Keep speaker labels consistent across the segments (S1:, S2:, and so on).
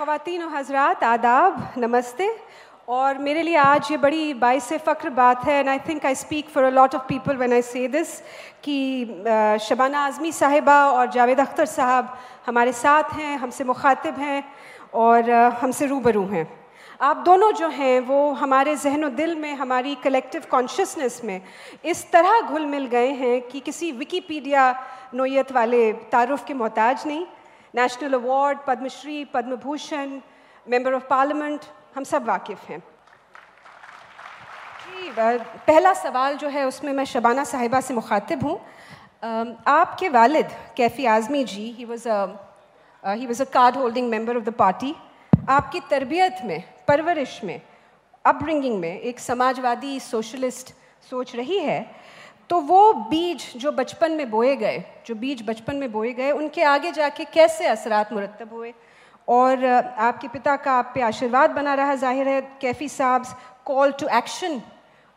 S1: ख़वातीन हजरात, आदाब, नमस्ते। और मेरे लिए आज ये बड़ी बाईस फ़ख्र बात है and I think I speak for a lot of people when I say this कि शबाना आज़मी साहिबा और जावेद अख्तर साहब हमारे साथ हैं, हमसे मुखातिब हैं और हमसे रूबरू हैं। आप दोनों जो हैं, वो हमारे जहन दिल में, हमारी कलेक्टिव कॉन्शियसनेस में इस तरह घुल मिल गए हैं कि किसी विकीपीडिया नोयत वाले तारुफ के मोहताज नहीं national award Padma Shri Padma Bhushan member of parliament हम सब वाकिफ़ हैं। जी पहला सवाल जो है उसमें मैं शबाना साहिबा से मुखातिब हूँ। आपके वालिद कैफ़ी आज़मी जी ही was he was a card holding member of the party आपकी तरबियत में, परवरिश में अपब्रिंगिंग में एक समाजवादी सोशलिस्ट सोच रही है। तो वो बीज जो बचपन में बोए गए, जो बीज बचपन में बोए गए, उनके आगे जाके कैसे असरात मुरतब हुए? और आपके पिता का आप पे आशीर्वाद बना रहा, ज़ाहिर है, कैफ़ी साहब कॉल टू एक्शन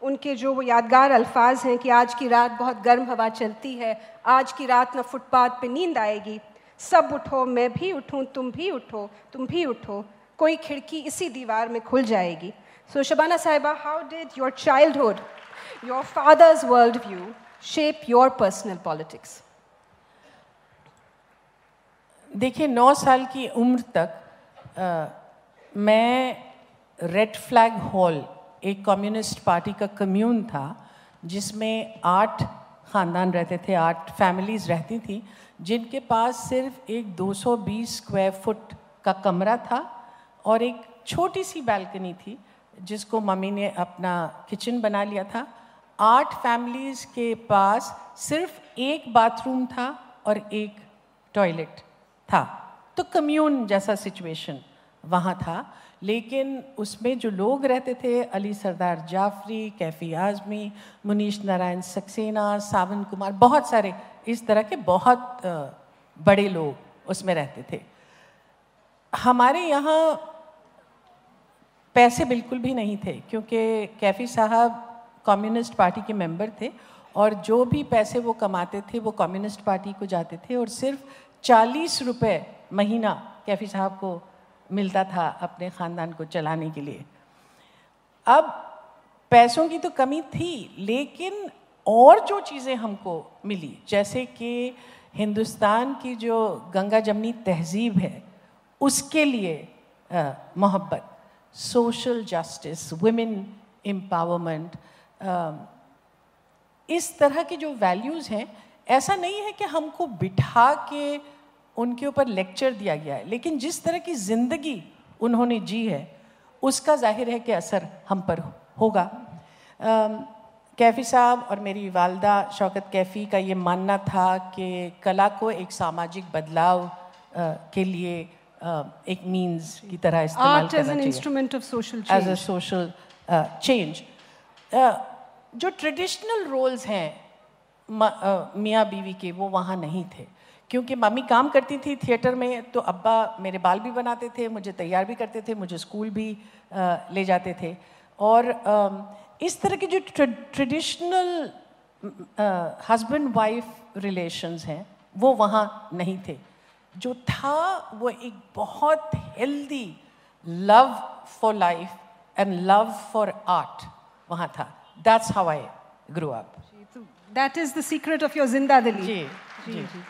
S1: उनके जो वो यादगार अल्फाज हैं कि आज की रात बहुत गर्म हवा चलती है, आज की रात ना फुटपाथ पे नींद आएगी। सब उठो, मैं भी उठूँ, तुम भी उठो, तुम भी उठो, कोई खिड़की इसी दीवार में खुल जाएगी। सो शबाना साहिबा how did your childhood your father's worldview shape your personal politics?
S2: देखिए नौ साल की उम्र तक आ, मैं रेड फ्लैग हॉल एक कम्युनिस्ट पार्टी का कम्यून था जिसमें आठ ख़ानदान रहते थे आठ फैमिलीज़ रहती थी जिनके पास सिर्फ़ एक 220 स्क्वायर फुट का कमरा था और एक छोटी सी बैल्कनी थी जिसको मम्मी ने अपना किचन बना लिया था। आठ फैमिलीज़ के पास सिर्फ़ एक बाथरूम था और एक टॉयलेट था। तो कम्यून जैसा सिचुएशन वहाँ था। लेकिन उसमें जो लोग रहते थे, अली सरदार जाफरी, कैफ़ी आज़मी, मुनीश नारायण सक्सेना, सावन कुमार, बहुत सारे इस तरह के बहुत बड़े लोग उसमें रहते थे। हमारे यहाँ पैसे बिल्कुल भी नहीं थे, क्योंकि कैफ़ी साहब कम्युनिस्ट पार्टी के मेंबर थे और जो भी पैसे वो कमाते थे, वो कम्युनिस्ट पार्टी को जाते थे और सिर्फ़ चालीस रुपये महीना कैफ़ी साहब को मिलता था अपने ख़ानदान को चलाने के लिए। अब पैसों की तो कमी थी, लेकिन और जो चीज़ें हमको मिली, जैसे कि हिंदुस्तान की जो गंगा जमनी तहजीब है, उसके लिए मोहब्बत। सोशल जस्टिस वुमेन एम्पावरमेंट इस तरह की जो वैल्यूज़ हैं, ऐसा नहीं है कि हमको बिठा के उनके ऊपर लेक्चर दिया गया है, लेकिन जिस तरह की ज़िंदगी उन्होंने जी है, उसका ज़ाहिर है कि असर हम पर होगा। कैफ़ी साहब और मेरी वालदा शौकत कैफ़ी का ये मानना था कि कला को एक सामाजिक बदलाव के लिए एक मींस की तरह इस्तेमाल करना चाहिए। एज अ सोशल चेंज जो ट्रेडिशनल रोल्स हैं मियाँ बीवी के वो वहाँ नहीं थे। क्योंकि मम्मी काम करती थी थिएटर में तो अब्बा मेरे बाल भी बनाते थे मुझे तैयार भी करते थे मुझे स्कूल भी आ, ले जाते थे। और आ, इस तरह के जो ट्रेडिशनल हस्बैंड वाइफ रिलेशंस हैं वो वहाँ नहीं थे। जो था वो एक बहुत healthy love for life and love for art वहाँ था that's how I grow up
S1: that is the secret of your ज़िंदा दिल्ली जी
S2: जी, जी. जी.